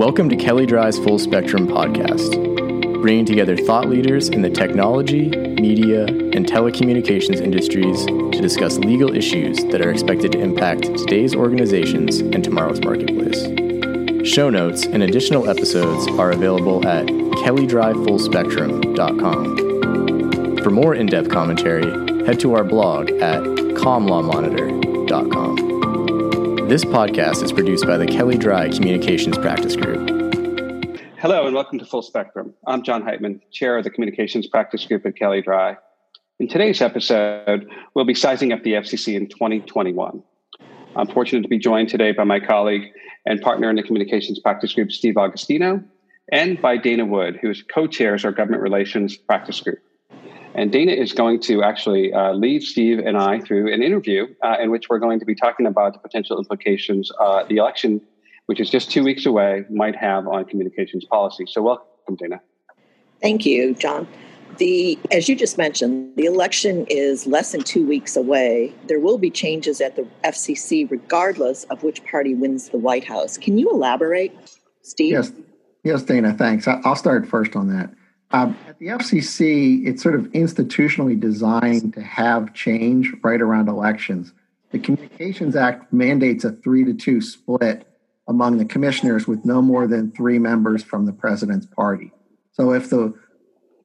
Welcome to Kelley Drye's Full Spectrum podcast, bringing together thought leaders in the technology, media, and telecommunications industries to discuss legal issues that are expected to impact today's organizations and tomorrow's marketplace. Show notes and additional episodes are available at kelleydryefullspectrum.com. For more in depth commentary, head to our blog at comlawmonitor.com. This podcast is produced by the Kelley Drye Communications Practice Group. Hello and welcome to Full Spectrum. I'm John Heitmann, Chair of the Communications Practice Group at Kelley Drye. In today's episode, we'll be sizing up the FCC in 2021. I'm fortunate to be joined today by my colleague and partner in the Communications Practice Group, Steve Augustino, and by Dana Wood, who co-chairs our Government Relations Practice Group. And Dana is going to actually uh, lead Steve and I through an interview uh, in which we're going to be talking about the potential implications uh, the election, which is just two weeks away, might have on communications policy. So, welcome, Dana. Thank you, John. The, as you just mentioned, the election is less than two weeks away. There will be changes at the FCC regardless of which party wins the White House. Can you elaborate, Steve? Yes, yes, Dana. Thanks. I'll start first on that. Um, at the FCC, it's sort of institutionally designed to have change right around elections. The Communications Act mandates a three to two split among the commissioners with no more than three members from the president's party. So if the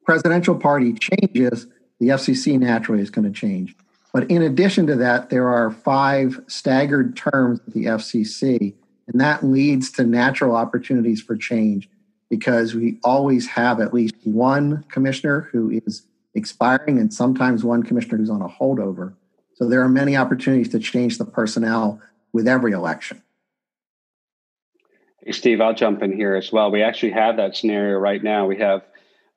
presidential party changes, the FCC naturally is going to change. But in addition to that, there are five staggered terms at the FCC, and that leads to natural opportunities for change because we always have at least one commissioner who is expiring and sometimes one commissioner who's on a holdover. So there are many opportunities to change the personnel with every election. Hey, Steve, I'll jump in here as well. We actually have that scenario right now. We have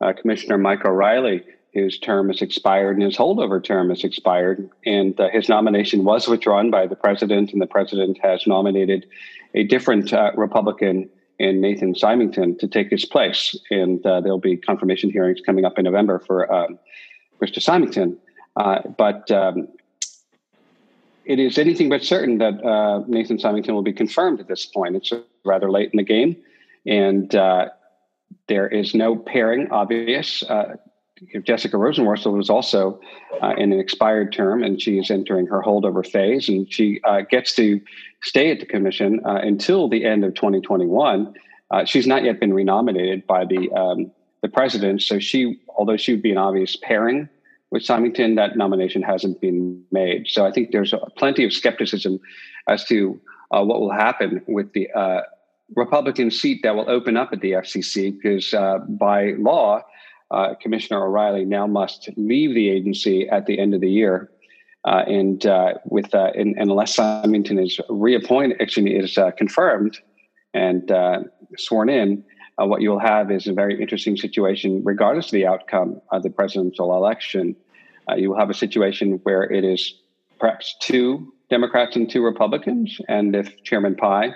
uh, Commissioner Mike O'Rielly, whose term has expired and his holdover term has expired. And uh, his nomination was withdrawn by the president, and the president has nominated a different uh, Republican and Nathan Simington to take his place. And uh, there'll be confirmation hearings coming up in November for um, Mr. Simington. Uh, but um, it is anything but certain that uh, Nathan Simington will be confirmed at this point. It's rather late in the game, and uh, there is no pairing obvious. Jessica Rosenworcel was also uh, in an expired term, and she is entering her holdover phase, and she uh, gets to stay at the commission uh, until the end of 2021. Uh, she's not yet been renominated by the um, the president, so she, although she would be an obvious pairing with Simington, that nomination hasn't been made. So I think there's plenty of skepticism as to uh, what will happen with the uh, Republican seat that will open up at the FCC, because by law uh, Commissioner O'Rielly now must leave the agency at the end of the year. Uh, and uh, with uh, and, unless Simington is reappointed, actually is uh, confirmed and uh, sworn in, what you'll have is a very interesting situation, regardless of the outcome of the presidential election. you will have a situation where it is perhaps two Democrats and two Republicans, and if Chairman Pai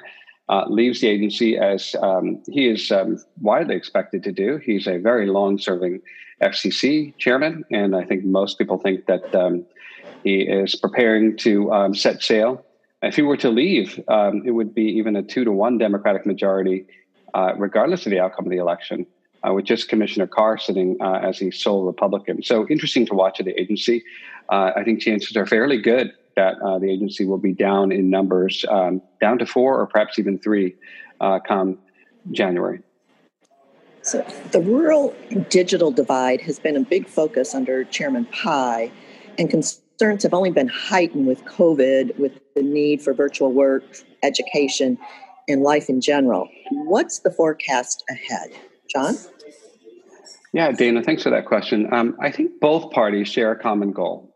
uh, leaves the agency as um, he is um, widely expected to do. He's a very long serving FCC chairman, and I think most people think that um, he is preparing to um, set sail. If he were to leave, um, it would be even a two to one Democratic majority, uh, regardless of the outcome of the election. Uh, with just Commissioner Carr sitting uh, as the sole Republican. So interesting to watch at the agency. Uh, I think chances are fairly good that uh, the agency will be down in numbers, um, down to four or perhaps even three uh, come January. So, the rural digital divide has been a big focus under Chairman Pai, and concerns have only been heightened with COVID, with the need for virtual work, education, and life in general. What's the forecast ahead? John? Yeah, Dana, thanks for that question. Um, I think both parties share a common goal.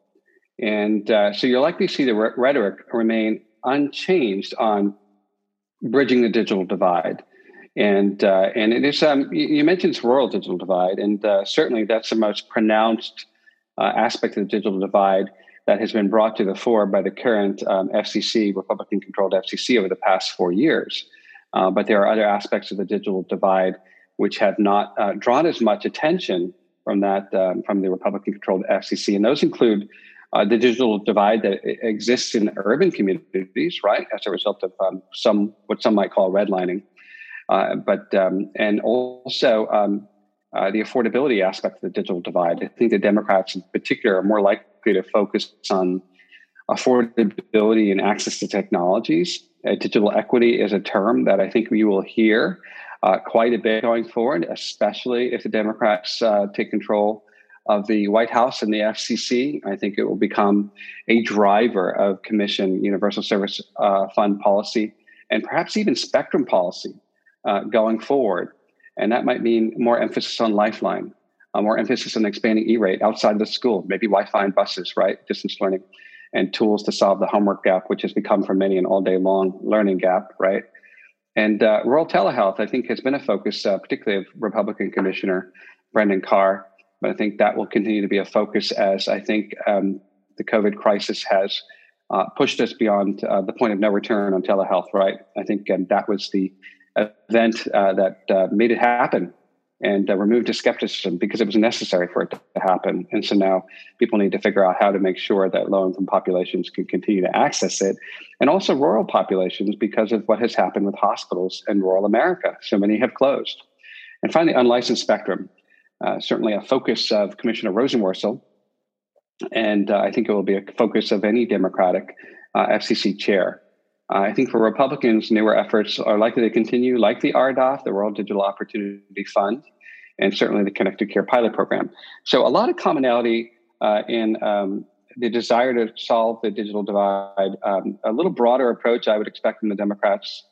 And uh, so you're likely see the re- rhetoric remain unchanged on bridging the digital divide. And uh, and it is um, you mentioned it's rural digital divide, and uh, certainly that's the most pronounced uh, aspect of the digital divide that has been brought to the fore by the current um, FCC, Republican-controlled FCC, over the past four years. Uh, but there are other aspects of the digital divide which have not uh, drawn as much attention from that um, from the Republican-controlled FCC, and those include uh, the digital divide that exists in urban communities, right, as a result of um, some what some might call redlining. Uh, but um, and also um, uh, the affordability aspect of the digital divide. I think the Democrats, in particular, are more likely to focus on affordability and access to technologies. Uh, digital equity is a term that I think we will hear uh, quite a bit going forward, especially if the Democrats uh, take control of the White House and the FCC. I think it will become a driver of Commission Universal Service uh, Fund policy and perhaps even spectrum policy uh, going forward. And that might mean more emphasis on Lifeline, uh, more emphasis on expanding E-rate outside the school, maybe Wi-Fi and buses, right? Distance learning and tools to solve the homework gap, which has become for many an all day long learning gap, right? And uh, rural telehealth, I think, has been a focus, uh, particularly of Republican Commissioner Brendan Carr. But I think that will continue to be a focus as I think um, the COVID crisis has uh, pushed us beyond uh, the point of no return on telehealth, right? I think um, that was the event uh, that uh, made it happen and uh, removed the skepticism because it was necessary for it to happen. And so now people need to figure out how to make sure that low income populations can continue to access it, and also rural populations because of what has happened with hospitals in rural America. So many have closed. And finally, unlicensed spectrum. Uh, certainly a focus of Commissioner Rosenworcel, and uh, I think it will be a focus of any Democratic uh, FCC chair. Uh, I think for Republicans, newer efforts are likely to continue, like the RDOF, the Rural Digital Opportunity Fund, and certainly the Connected Care pilot program. So, a lot of commonality in um, the desire to solve the digital divide, um, a little broader approach I would expect from the Democrats.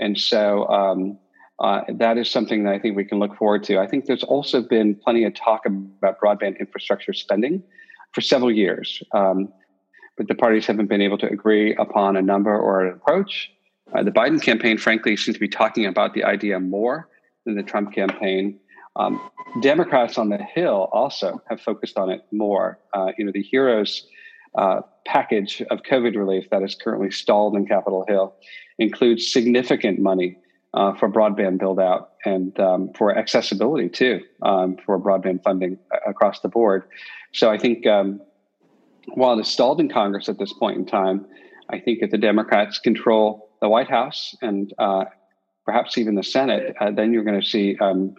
And so, um, uh, that is something that I think we can look forward to. I think there's also been plenty of talk about broadband infrastructure spending for several years. Um, but the parties haven't been able to agree upon a number or an approach. Uh, the Biden campaign, frankly, seems to be talking about the idea more than the Trump campaign. Um, Democrats on the Hill also have focused on it more. Uh, you know, the HEROES uh, package of COVID relief that is currently stalled in Capitol Hill includes significant money uh, for broadband build out and um, for accessibility too, um, for broadband funding across the board. So I think um, while it is stalled in Congress at this point in time, I think if the Democrats control the White House and uh, perhaps even the Senate, uh, then you're going to see um,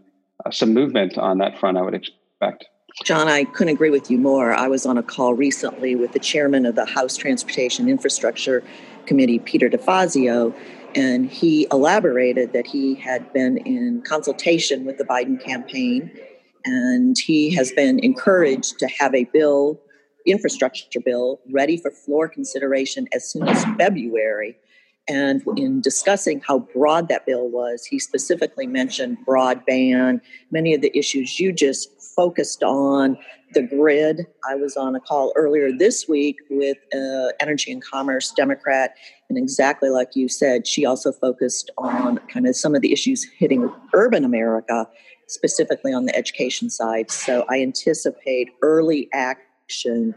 uh, some movement on that front, I would expect. John, I couldn't agree with you more. I was on a call recently with the chairman of the House Transportation Infrastructure Committee, Peter DeFazio, and he elaborated that he had been in consultation with the Biden campaign and he has been encouraged to have a bill infrastructure bill ready for floor consideration as soon as February. And in discussing how broad that bill was, he specifically mentioned broadband, many of the issues you just focused on, the grid. I was on a call earlier this week with uh, Energy and Commerce Democrat, and exactly like you said, she also focused on kind of some of the issues hitting urban America, specifically on the education side. So I anticipate early action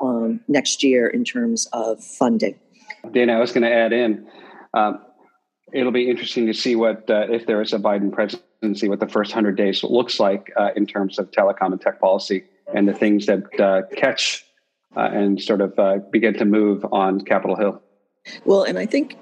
um, next year in terms of funding. Dana, I was going to add in. Um, it'll be interesting to see what uh, if there is a Biden presidency, what the first hundred days looks like uh, in terms of telecom and tech policy, and the things that uh, catch uh, and sort of uh, begin to move on Capitol Hill. Well, and I think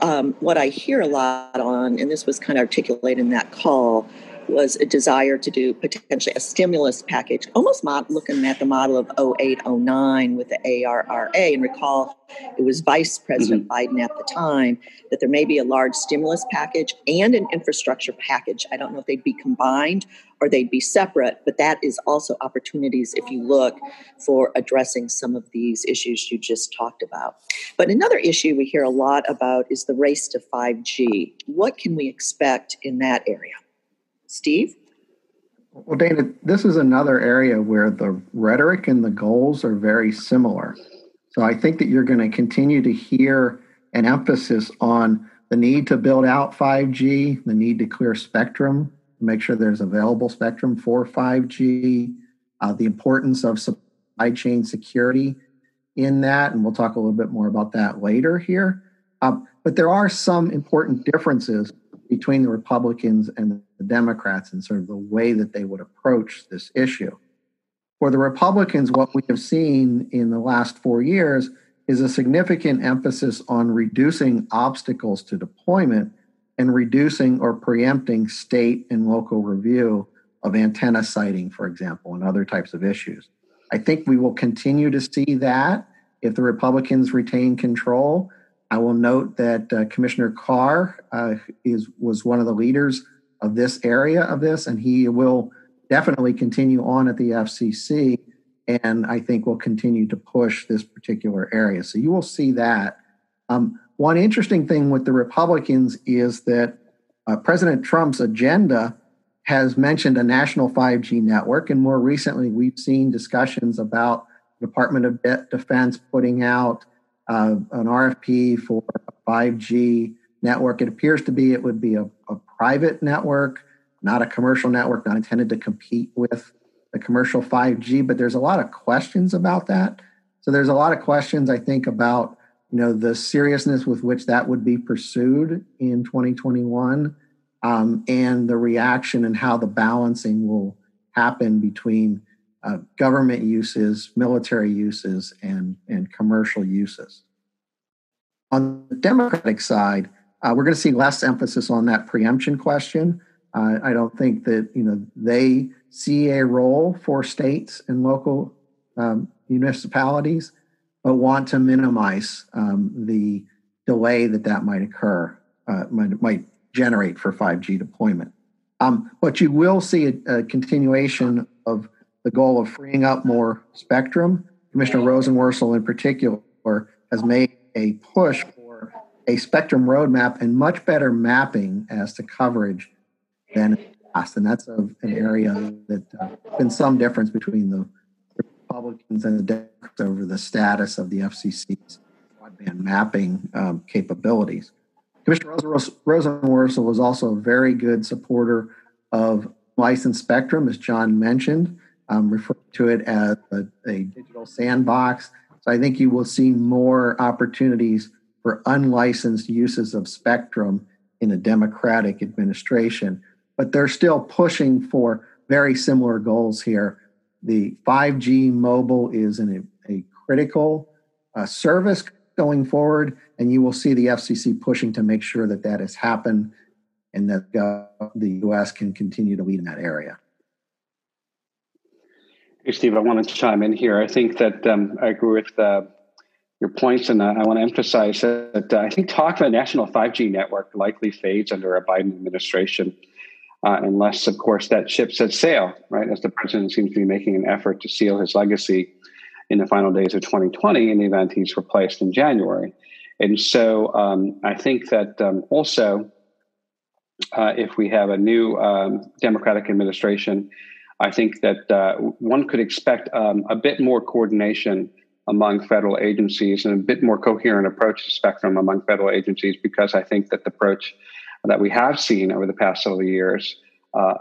um, what I hear a lot on, and this was kind of articulated in that call, was a desire to do potentially a stimulus package, almost mod- looking at the model of 0809 with the ARRA. And recall it was Vice President mm-hmm. Biden at the time that there may be a large stimulus package and an infrastructure package. I don't know if they'd be combined or they'd be separate, but that is also opportunities if you look for addressing some of these issues you just talked about. But another issue we hear a lot about is the race to 5G. What can we expect in that area? Steve? Well, Dana, this is another area where the rhetoric and the goals are very similar. So I think that you're going to continue to hear an emphasis on the need to build out 5G, the need to clear spectrum, make sure there's available spectrum for 5G, uh, the importance of supply chain security in that. And we'll talk a little bit more about that later here. Uh, but there are some important differences between the Republicans and the Democrats and sort of the way that they would approach this issue. For the Republicans, what we have seen in the last four years is a significant emphasis on reducing obstacles to deployment and reducing or preempting state and local review of antenna siting, for example, and other types of issues. I think we will continue to see that if the Republicans retain control. I will note that uh, Commissioner Carr uh, is was one of the leaders of this area of this, and he will definitely continue on at the FCC, and I think will continue to push this particular area. So you will see that. Um, one interesting thing with the Republicans is that uh, President Trump's agenda has mentioned a national 5G network, and more recently, we've seen discussions about Department of De- Defense putting out uh, an RFP for a 5G network. It appears to be it would be a, a private network, not a commercial network, not intended to compete with the commercial 5G. But there's a lot of questions about that. So there's a lot of questions I think about you know the seriousness with which that would be pursued in 2021 um, and the reaction and how the balancing will happen between uh, government uses, military uses, and, and commercial uses. On the Democratic side, uh, we're going to see less emphasis on that preemption question. Uh, I don't think that you know they see a role for states and local um, municipalities, but want to minimize um, the delay that that might occur, uh, might, might generate for 5G deployment. Um, but you will see a, a continuation of the goal of freeing up more spectrum. Commissioner Rosenworcel, in particular, has made a push for a spectrum roadmap and much better mapping as to coverage than in the past. And that's a, an area that uh, been some difference between the Republicans and the Democrats over the status of the FCC's broadband mapping um, capabilities. Commissioner Rosenworcel was also a very good supporter of licensed spectrum, as John mentioned um, refer to it as a, a digital sandbox. So I think you will see more opportunities for unlicensed uses of spectrum in a Democratic administration. But they're still pushing for very similar goals here. The 5G mobile is an, a critical uh, service going forward, and you will see the FCC pushing to make sure that that has happened and that uh, the U.S. can continue to lead in that area. Hey, Steve, I want to chime in here. I think that um, I agree with uh, your points, and uh, I want to emphasize that uh, I think talk of a national 5G network likely fades under a Biden administration, uh, unless, of course, that ship sets sail, right? As the president seems to be making an effort to seal his legacy in the final days of 2020 in the event he's replaced in January. And so um, I think that um, also, uh, if we have a new um, Democratic administration, I think that uh, one could expect um, a bit more coordination among federal agencies and a bit more coherent approach to spectrum among federal agencies because I think that the approach that we have seen over the past several years uh,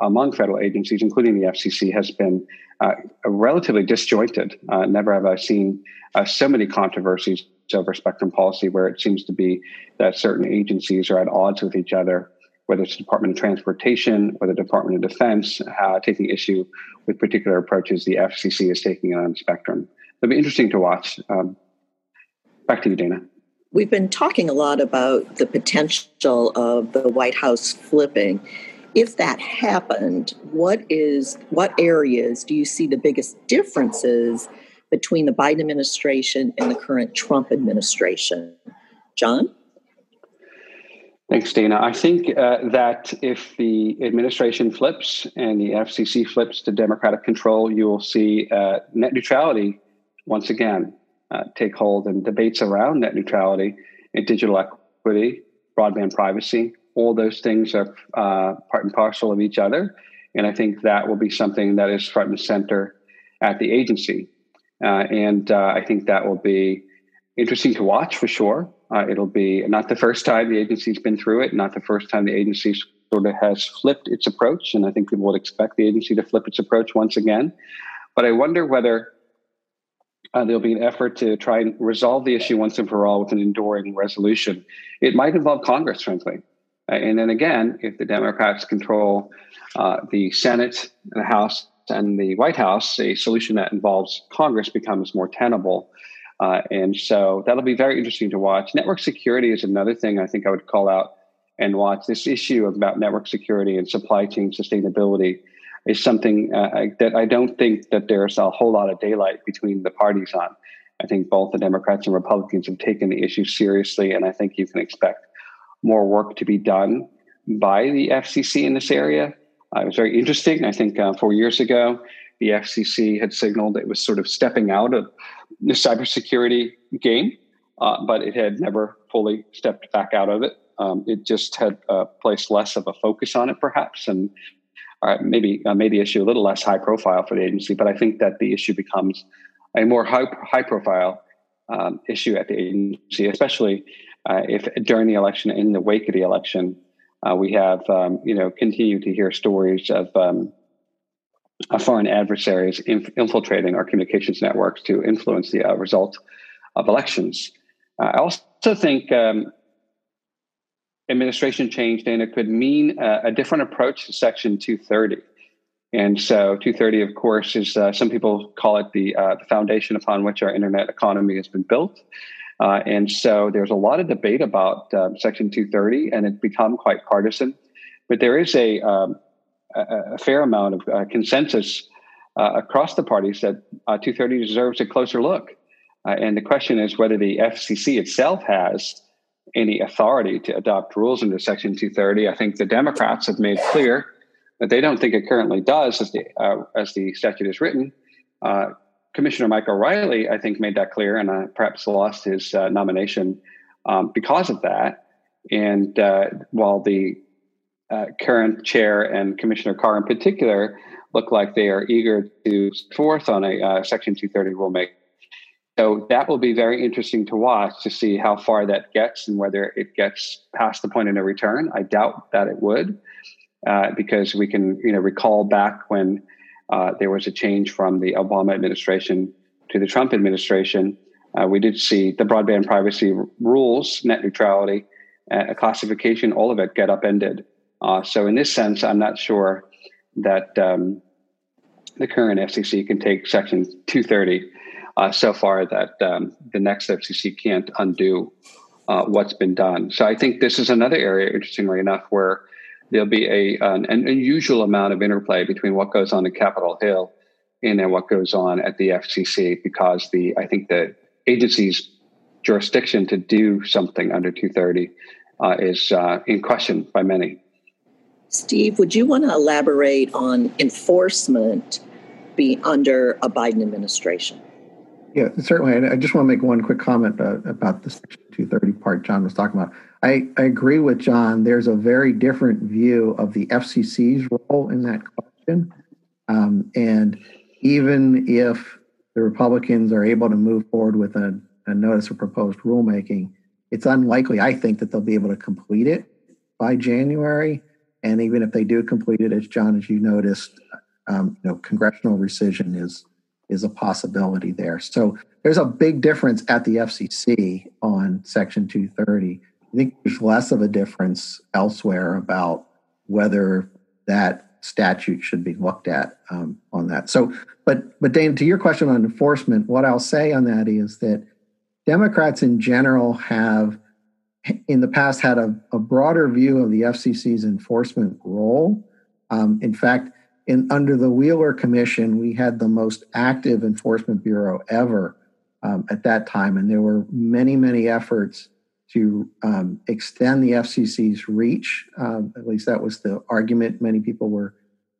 among federal agencies, including the FCC, has been uh, relatively disjointed. Uh, never have I seen uh, so many controversies over spectrum policy where it seems to be that certain agencies are at odds with each other whether it's the Department of Transportation or the Department of Defense, uh, taking issue with particular approaches the FCC is taking on spectrum. It'll be interesting to watch. Um, back to you, Dana. We've been talking a lot about the potential of the White House flipping. If that happened, what is what areas do you see the biggest differences between the Biden administration and the current Trump administration? John? Thanks, Dana. I think uh, that if the administration flips and the FCC flips to Democratic control, you will see uh, net neutrality once again uh, take hold and debates around net neutrality and digital equity, broadband privacy. All those things are uh, part and parcel of each other. And I think that will be something that is front and center at the agency. Uh, and uh, I think that will be interesting to watch for sure. Uh, it'll be not the first time the agency's been through it, not the first time the agency sort of has flipped its approach. And I think people would expect the agency to flip its approach once again. But I wonder whether uh, there'll be an effort to try and resolve the issue once and for all with an enduring resolution. It might involve Congress, frankly. Uh, and then again, if the Democrats control uh, the Senate, the House, and the White House, a solution that involves Congress becomes more tenable. Uh, and so that'll be very interesting to watch. Network security is another thing I think I would call out and watch. This issue about network security and supply chain sustainability is something uh, that I don't think that there's a whole lot of daylight between the parties on. I think both the Democrats and Republicans have taken the issue seriously, and I think you can expect more work to be done by the FCC in this area. Uh, it was very interesting. I think uh, four years ago, the FCC had signaled it was sort of stepping out of the cybersecurity game, uh, but it had never fully stepped back out of it. Um, it just had uh, placed less of a focus on it, perhaps, and uh, maybe uh, made the issue a little less high profile for the agency. But I think that the issue becomes a more high, high profile um, issue at the agency, especially uh, if during the election, in the wake of the election, uh, we have um, you know continue to hear stories of, um, of foreign adversaries inf- infiltrating our communications networks to influence the uh, result of elections. Uh, I also think um, administration change, Dana, could mean a, a different approach to Section 230. And so 230, of course, is uh, some people call it the, uh, the foundation upon which our internet economy has been built. Uh, and so there's a lot of debate about um, Section 230, and it's become quite partisan. But there is a, um, a, fair amount of uh, consensus uh, across the parties that uh, 230 deserves a closer look. and the question is whether the FCC itself has any authority to adopt rules under Section 230. I think the Democrats have made clear that they don't think it currently does as the uh, as the statute is written. Uh, Commissioner Mike O'Rielly, I think, made that clear, and uh, perhaps lost his uh, nomination um, because of that. And uh, while the uh, current chair and Commissioner Carr, in particular, look like they are eager to forth on a Section 230 rulemaking. So that will be very interesting to watch to see how far that gets and whether it gets past the point of no return. I doubt that it would uh, because we can you know recall back when uh, there was a change from the Obama administration to the Trump administration. Uh, we did see the broadband privacy rules, net neutrality, uh, classification, all of it get upended. Uh, so in this sense, I'm not sure that um, the current FCC can take Section 230 uh, so far that um, the next FCC can't undo what's been done. So I think this is another area, interestingly enough, where there'll be a an, an, unusual amount of interplay between what goes on at Capitol Hill and then what goes on at the FCC because the I think the agency's jurisdiction to do something under 230 uh, is uh, in question by many. Steve, would you want to elaborate on enforcement be under a Biden administration? Yeah, certainly. I just want to make one quick comment uh, about the Section 230 part John was talking about. I, I agree with John. There's a very different view of the FCC's role in that question. Um, and even if the Republicans are able to move forward with a, a notice of proposed rulemaking, it's unlikely, I think, that they'll be able to complete it by January. And even if they do complete it, as John, as you noticed, um, you know, congressional rescission is is a possibility there. So there's a big difference at the FCC on Section 230. I think there's less of a difference elsewhere about whether that statute should be looked at um, on that. So, but but Dane, to your question on enforcement, what I'll say on that is that Democrats in general have in the past had a, a broader view of the FCC's enforcement role. Um, in fact, in under the Wheeler Commission, we had the most active enforcement bureau ever um, at that time, and there were many, many efforts to um, extend the FCC's reach. Um, at least that was the argument many people were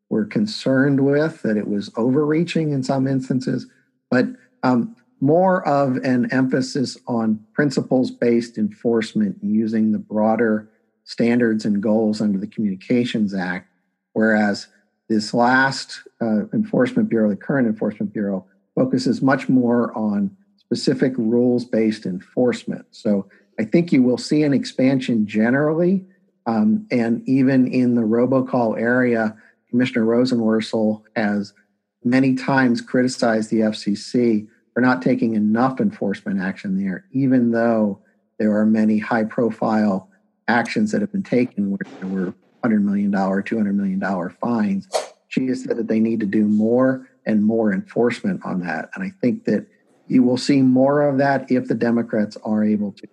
were concerned with that it was overreaching in some instances, but um, more of an emphasis on principles based enforcement using the broader standards and goals under the Communications Act, whereas this last uh, enforcement bureau, the current enforcement bureau, focuses much more on specific rules based enforcement. So I think you will see an expansion generally. Um, and even in the robocall area, Commissioner Rosenworcel has many times criticized the FCC for not taking enough enforcement action there, even though there are many high profile actions that have been taken where there were $100 million, $200 million fines. She has said that they need to do more and more enforcement on that. And I think that you will see more of that if the Democrats are able to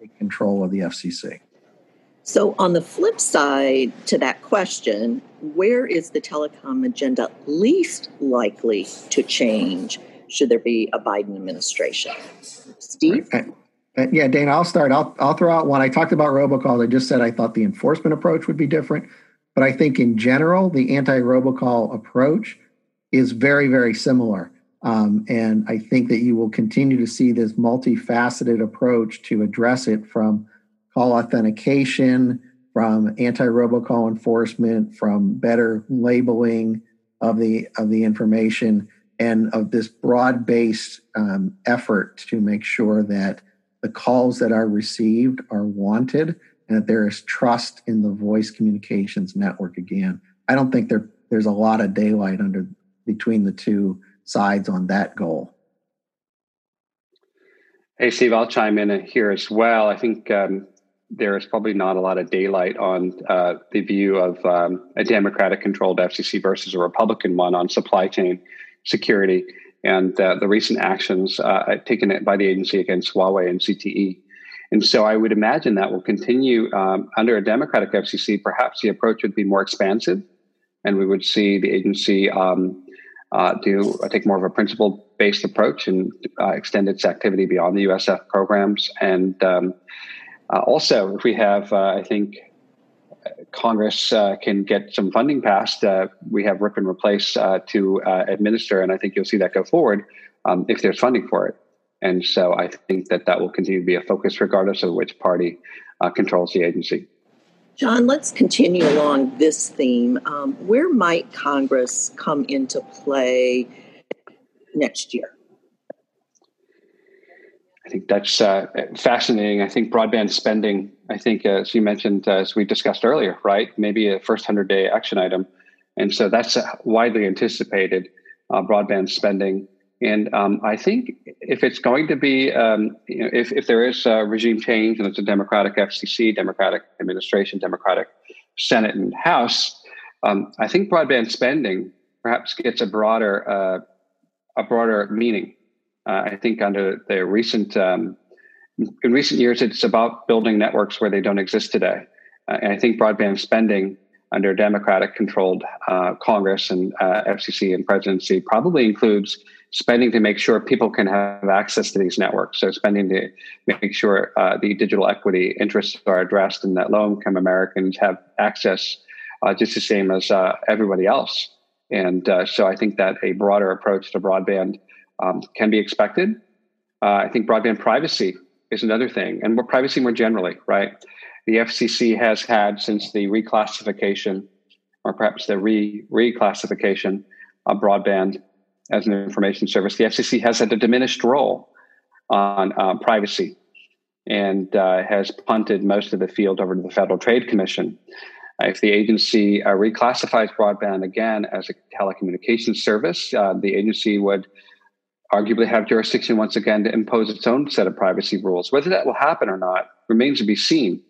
take control of the FCC. So, on the flip side to that question, where is the telecom agenda least likely to change should there be a Biden administration? Steve? Uh, uh, yeah, Dana, I'll start. I'll, I'll throw out one. I talked about robocalls. I just said I thought the enforcement approach would be different. But I think in general, the anti robocall approach is very, very similar. Um, and I think that you will continue to see this multifaceted approach to address it from call authentication, from anti-robocall enforcement, from better labeling of the of the information, and of this broad-based um, effort to make sure that the calls that are received are wanted and that there is trust in the voice communications network again. I don't think there there's a lot of daylight under between the two sides on that goal. Hey, Steve, I'll chime in here as well. I think um, there is probably not a lot of daylight on uh, the view of um, a Democratic controlled FCC versus a Republican one on supply chain security and uh, the recent actions uh, taken by the agency against Huawei and ZTE. And so I would imagine that will continue um, under a Democratic FCC. Perhaps the approach would be more expansive, and we would see the agency um, uh, do take more of a principle based approach and uh, extend its activity beyond the USF programs and um, uh, also, if we have, uh, I think, Congress uh, can get some funding passed, uh, we have rip and replace uh, to uh, administer, and I think you'll see that go forward um, if there's funding for it. And so I think that that will continue to be a focus regardless of which party controls the agency. John, let's continue along this theme. Um, where might Congress come into play next year? I think that's uh, fascinating. I think broadband spending, I think, uh, as you mentioned, uh, as we discussed earlier, right? Maybe a first 100 day action item. And so that's widely anticipated uh, broadband spending. And um, I think if it's going to be, um, you know, if, if there is a regime change and it's a Democratic FCC, Democratic administration, Democratic Senate and House, um, I think broadband spending perhaps gets a broader, uh, a broader meaning uh, I think under the recent um, in recent years, it's about building networks where they don't exist today. Uh, and I think broadband spending under Democratic controlled uh, Congress and uh, FCC and presidency probably includes spending to make sure people can have access to these networks. So, spending to make sure uh, the digital equity interests are addressed and that low income Americans have access uh, just the same as everybody else. And so, I think that a broader approach to broadband um, can be expected. Uh, I think broadband privacy is another thing, and more privacy more generally, right? The FCC has had since the reclassification, or perhaps the re reclassification of broadband as an information service. The FCC has had a diminished role on uh, privacy and uh, has punted most of the field over to the Federal Trade Commission. if the agency uh, reclassifies broadband again as a telecommunications service, uh, the agency would arguably have jurisdiction once again to impose its own set of privacy rules. Whether that will happen or not remains to be seen.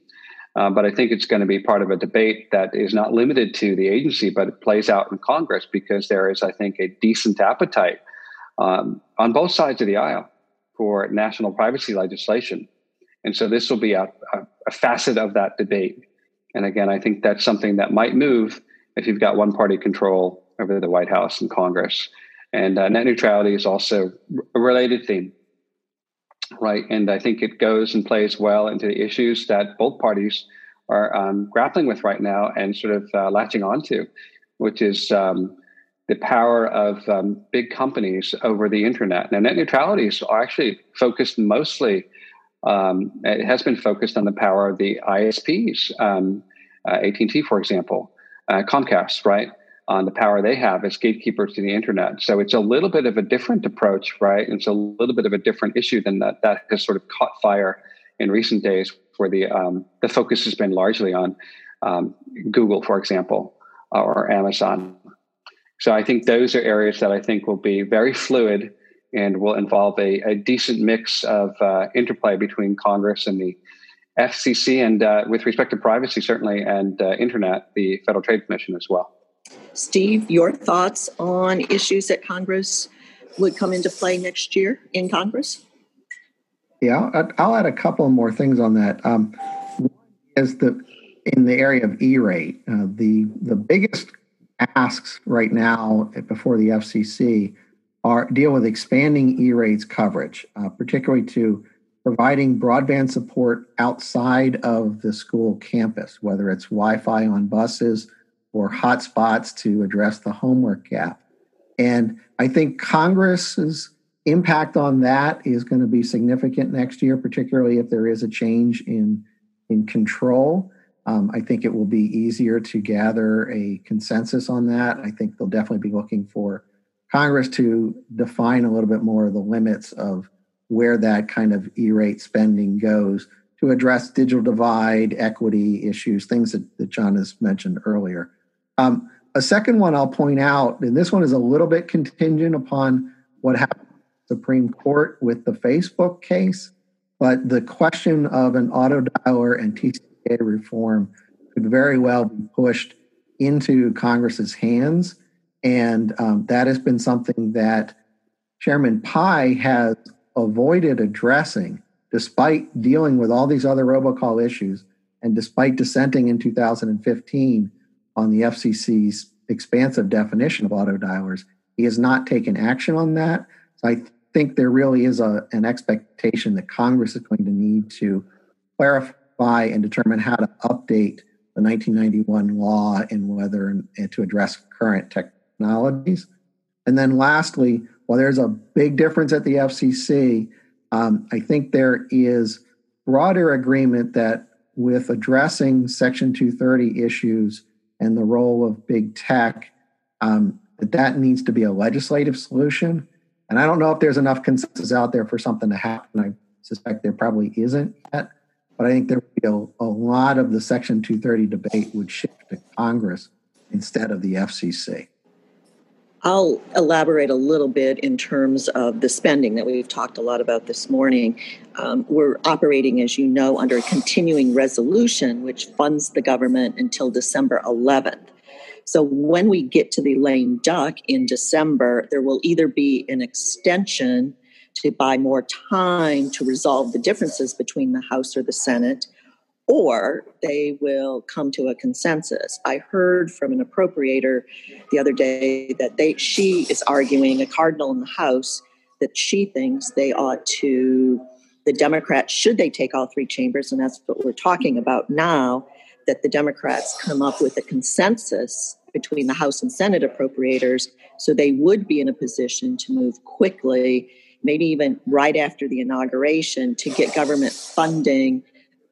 Uh, but I think it's going to be part of a debate that is not limited to the agency, but it plays out in Congress because there is, I think, a decent appetite um, on both sides of the aisle for national privacy legislation. And so this will be a, a, a facet of that debate. And again, I think that's something that might move if you've got one party control over the White House and Congress. And uh, net neutrality is also a related theme, right? And I think it goes and plays well into the issues that both parties are um, grappling with right now and sort of uh, latching onto, which is um, the power of um, big companies over the internet. Now, net neutrality is actually focused mostly, um, it has been focused on the power of the ISPs, um, uh, AT&T, for example, uh, Comcast, right? On the power they have as gatekeepers to the internet. So it's a little bit of a different approach, right? It's a little bit of a different issue than that that has sort of caught fire in recent days, where the um, the focus has been largely on um, Google, for example, or Amazon. So I think those are areas that I think will be very fluid and will involve a, a decent mix of uh, interplay between Congress and the FCC, and uh, with respect to privacy, certainly, and uh, internet, the Federal Trade Commission as well. Steve, your thoughts on issues that Congress would come into play next year in Congress? Yeah, I'll add a couple more things on that. Um, is the in the area of E-rate, uh, the the biggest asks right now before the FCC are deal with expanding E-rate's coverage, uh, particularly to providing broadband support outside of the school campus, whether it's Wi-Fi on buses or hotspots to address the homework gap. And I think Congress's impact on that is going to be significant next year, particularly if there is a change in in control. Um, I think it will be easier to gather a consensus on that. I think they'll definitely be looking for Congress to define a little bit more of the limits of where that kind of E-rate spending goes to address digital divide, equity issues, things that, that John has mentioned earlier. Um, a second one I'll point out, and this one is a little bit contingent upon what happened Supreme Court with the Facebook case, but the question of an auto dialer and TCPA reform could very well be pushed into Congress's hands. And um, that has been something that Chairman Pai has avoided addressing despite dealing with all these other robocall issues and despite dissenting in 2015 on the FCC's expansive definition of auto dialers. He has not taken action on that. So I think there really is a, an expectation that Congress is going to need to clarify and determine how to update the 1991 law and whether and to address current technologies. And then lastly, while there's a big difference at the FCC, um, I think there is broader agreement that with addressing Section 230 issues and the role of big tech, um, that that needs to be a legislative solution. And I don't know if there's enough consensus out there for something to happen. I suspect there probably isn't yet. But I think there would be a, a lot of the Section 230 debate would shift to Congress instead of the FCC. I'll elaborate a little bit in terms of the spending that we've talked a lot about this morning. Um, we're operating, as you know, under a continuing resolution which funds the government until December 11th. So when we get to the lame duck in December, there will either be an extension to buy more time to resolve the differences between the House or the Senate, or they will come to a consensus. I heard from an appropriator the other day that they she is arguing a cardinal in the House that she thinks they ought to the Democrats should they take all three chambers and that's what we're talking about now that the Democrats come up with a consensus between the House and Senate appropriators so they would be in a position to move quickly maybe even right after the inauguration to get government funding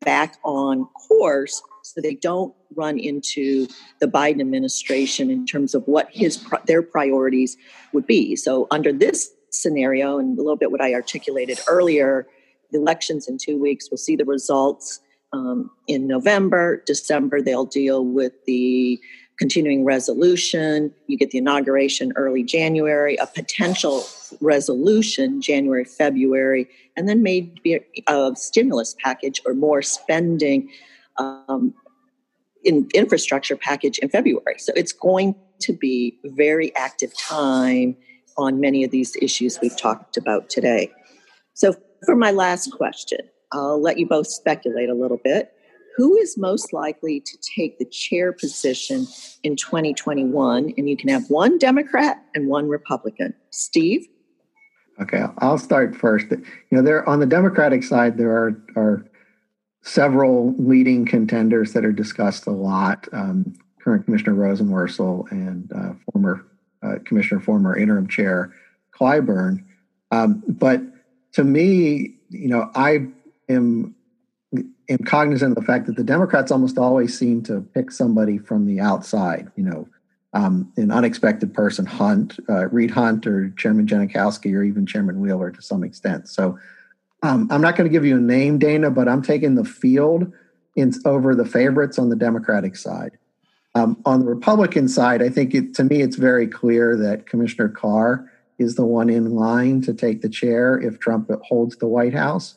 back on course so they don't run into the Biden administration in terms of what his their priorities would be. So under this scenario and a little bit what I articulated earlier, the elections in 2 weeks we'll see the results um, in November, December they'll deal with the continuing resolution. You get the inauguration early January, a potential resolution January, February, and then maybe a, stimulus package or more spending um, in infrastructure package in February. So it's going to be very active time on many of these issues we've talked about today. So for my last question, I'll let you both speculate a little bit who is most likely to take the chair position in 2021? And you can have one Democrat and one Republican. Steve? Okay, I'll start first. You know, there on the Democratic side, there are, are several leading contenders that are discussed a lot. Um, current Commissioner Rosenworcel and uh, former uh, Commissioner, former interim chair Clyburn. Um, but to me, you know, I am am cognizant of the fact that the Democrats almost always seem to pick somebody from the outside, you know, um, an unexpected person, Hundt, uh, Reed Hundt, or Chairman Genachowski, or even Chairman Wheeler to some extent. So um, I'm not going to give you a name, Dana, but I'm taking the field in, over the favorites on the Democratic side. Um, on the Republican side, I think it, to me it's very clear that Commissioner Carr is the one in line to take the chair if Trump holds the White House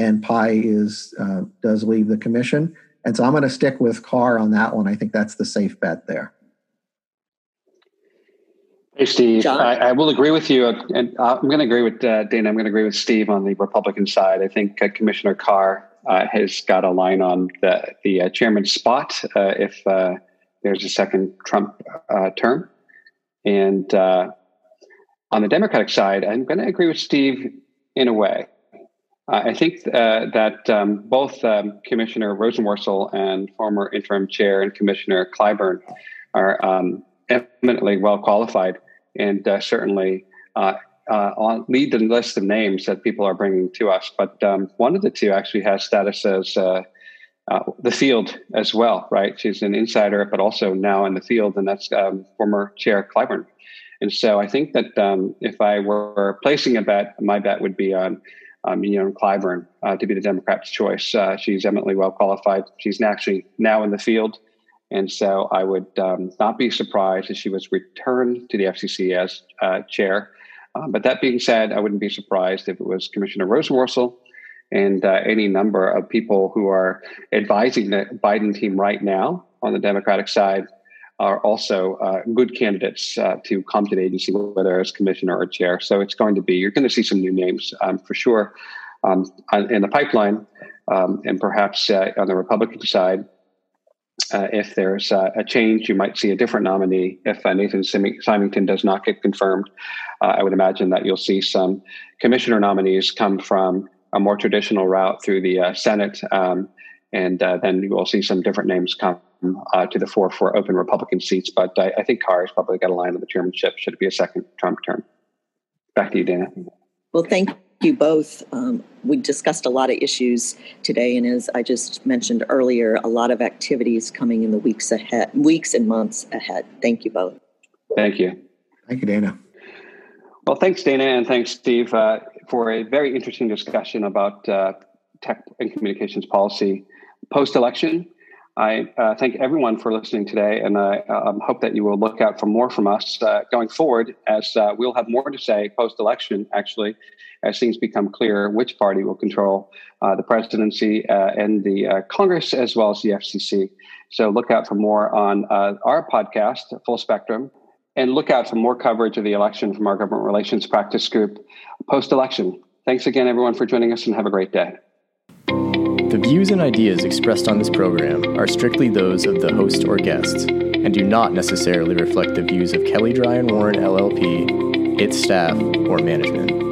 and Pai is uh, does leave the commission. And so I'm going to stick with Carr on that one. I think that's the safe bet there. Hey, Steve. I, I, will agree with you, and I'm going to agree with uh, Dana. I'm going to agree with Steve on the Republican side. I think uh, Commissioner Carr uh, has got a line on the, the uh, chairman's spot uh, if uh, there's a second Trump uh, term. And on the Democratic side, I'm going to agree with Steve in a way. I think that um, both um, Commissioner Rosenworcel and former interim chair and Commissioner Clyburn are um, eminently well qualified and certainly uh, uh, on, lead the list of names that people are bringing to us. But um, one of the two actually has status as uh, uh, the field as well, right? She's an insider, but also now in the field, and that's um, former Chair Clyburn. And so I think that um, if I were placing a bet, my bet would be on um, you know, Clyburn uh, to be the Democrats' choice. Uh, she's eminently well qualified. She's actually now in the field. And so I would um, not be surprised if she was returned to the FCC as uh, chair um, but that being said, I wouldn't be surprised if it was Commissioner Rosenworcel and uh, any number of people who are advising the Biden team right now on the Democratic side are also uh, good candidates uh, to come to the agency, whether as commissioner or chair. So it's going to be, you're going to see some new names um, for sure um, in the pipeline. Um, and perhaps uh, on the Republican side, uh, if there's uh, a change, you might see a different nominee. If uh, Nathan Simington does not get confirmed, I would imagine that you'll see some commissioner nominees come from a more traditional route through the Senate, um, and then you will see some different names come to the fore for open Republican seats. But I, I think Carr has probably got a line on the chairmanship. Should it be a second Trump term? Back to you, Dana. Well, thank you both. Um, we discussed a lot of issues today, and as I just mentioned earlier, a lot of activities coming in the weeks ahead, weeks and months ahead. Thank you both. Thank you. Thank you, Dana. Well, thanks, Dana, and thanks, Steve, uh, for a very interesting discussion about uh, tech and communications policy post election. I uh, thank everyone for listening today, and I um, hope that you will look out for more from us uh, going forward, as uh, we'll have more to say post election, actually, as things become clear which party will control uh, the presidency uh, and the Congress as well as the FCC. So look out for more on our podcast, Full Spectrum, and look out for more coverage of the election from our government relations practice group post election. Thanks again, everyone, for joining us, and have a great day. The views and ideas expressed on this program are strictly those of the host or guests and do not necessarily reflect the views of Kelley Drye and Warren LLP, its staff, or management.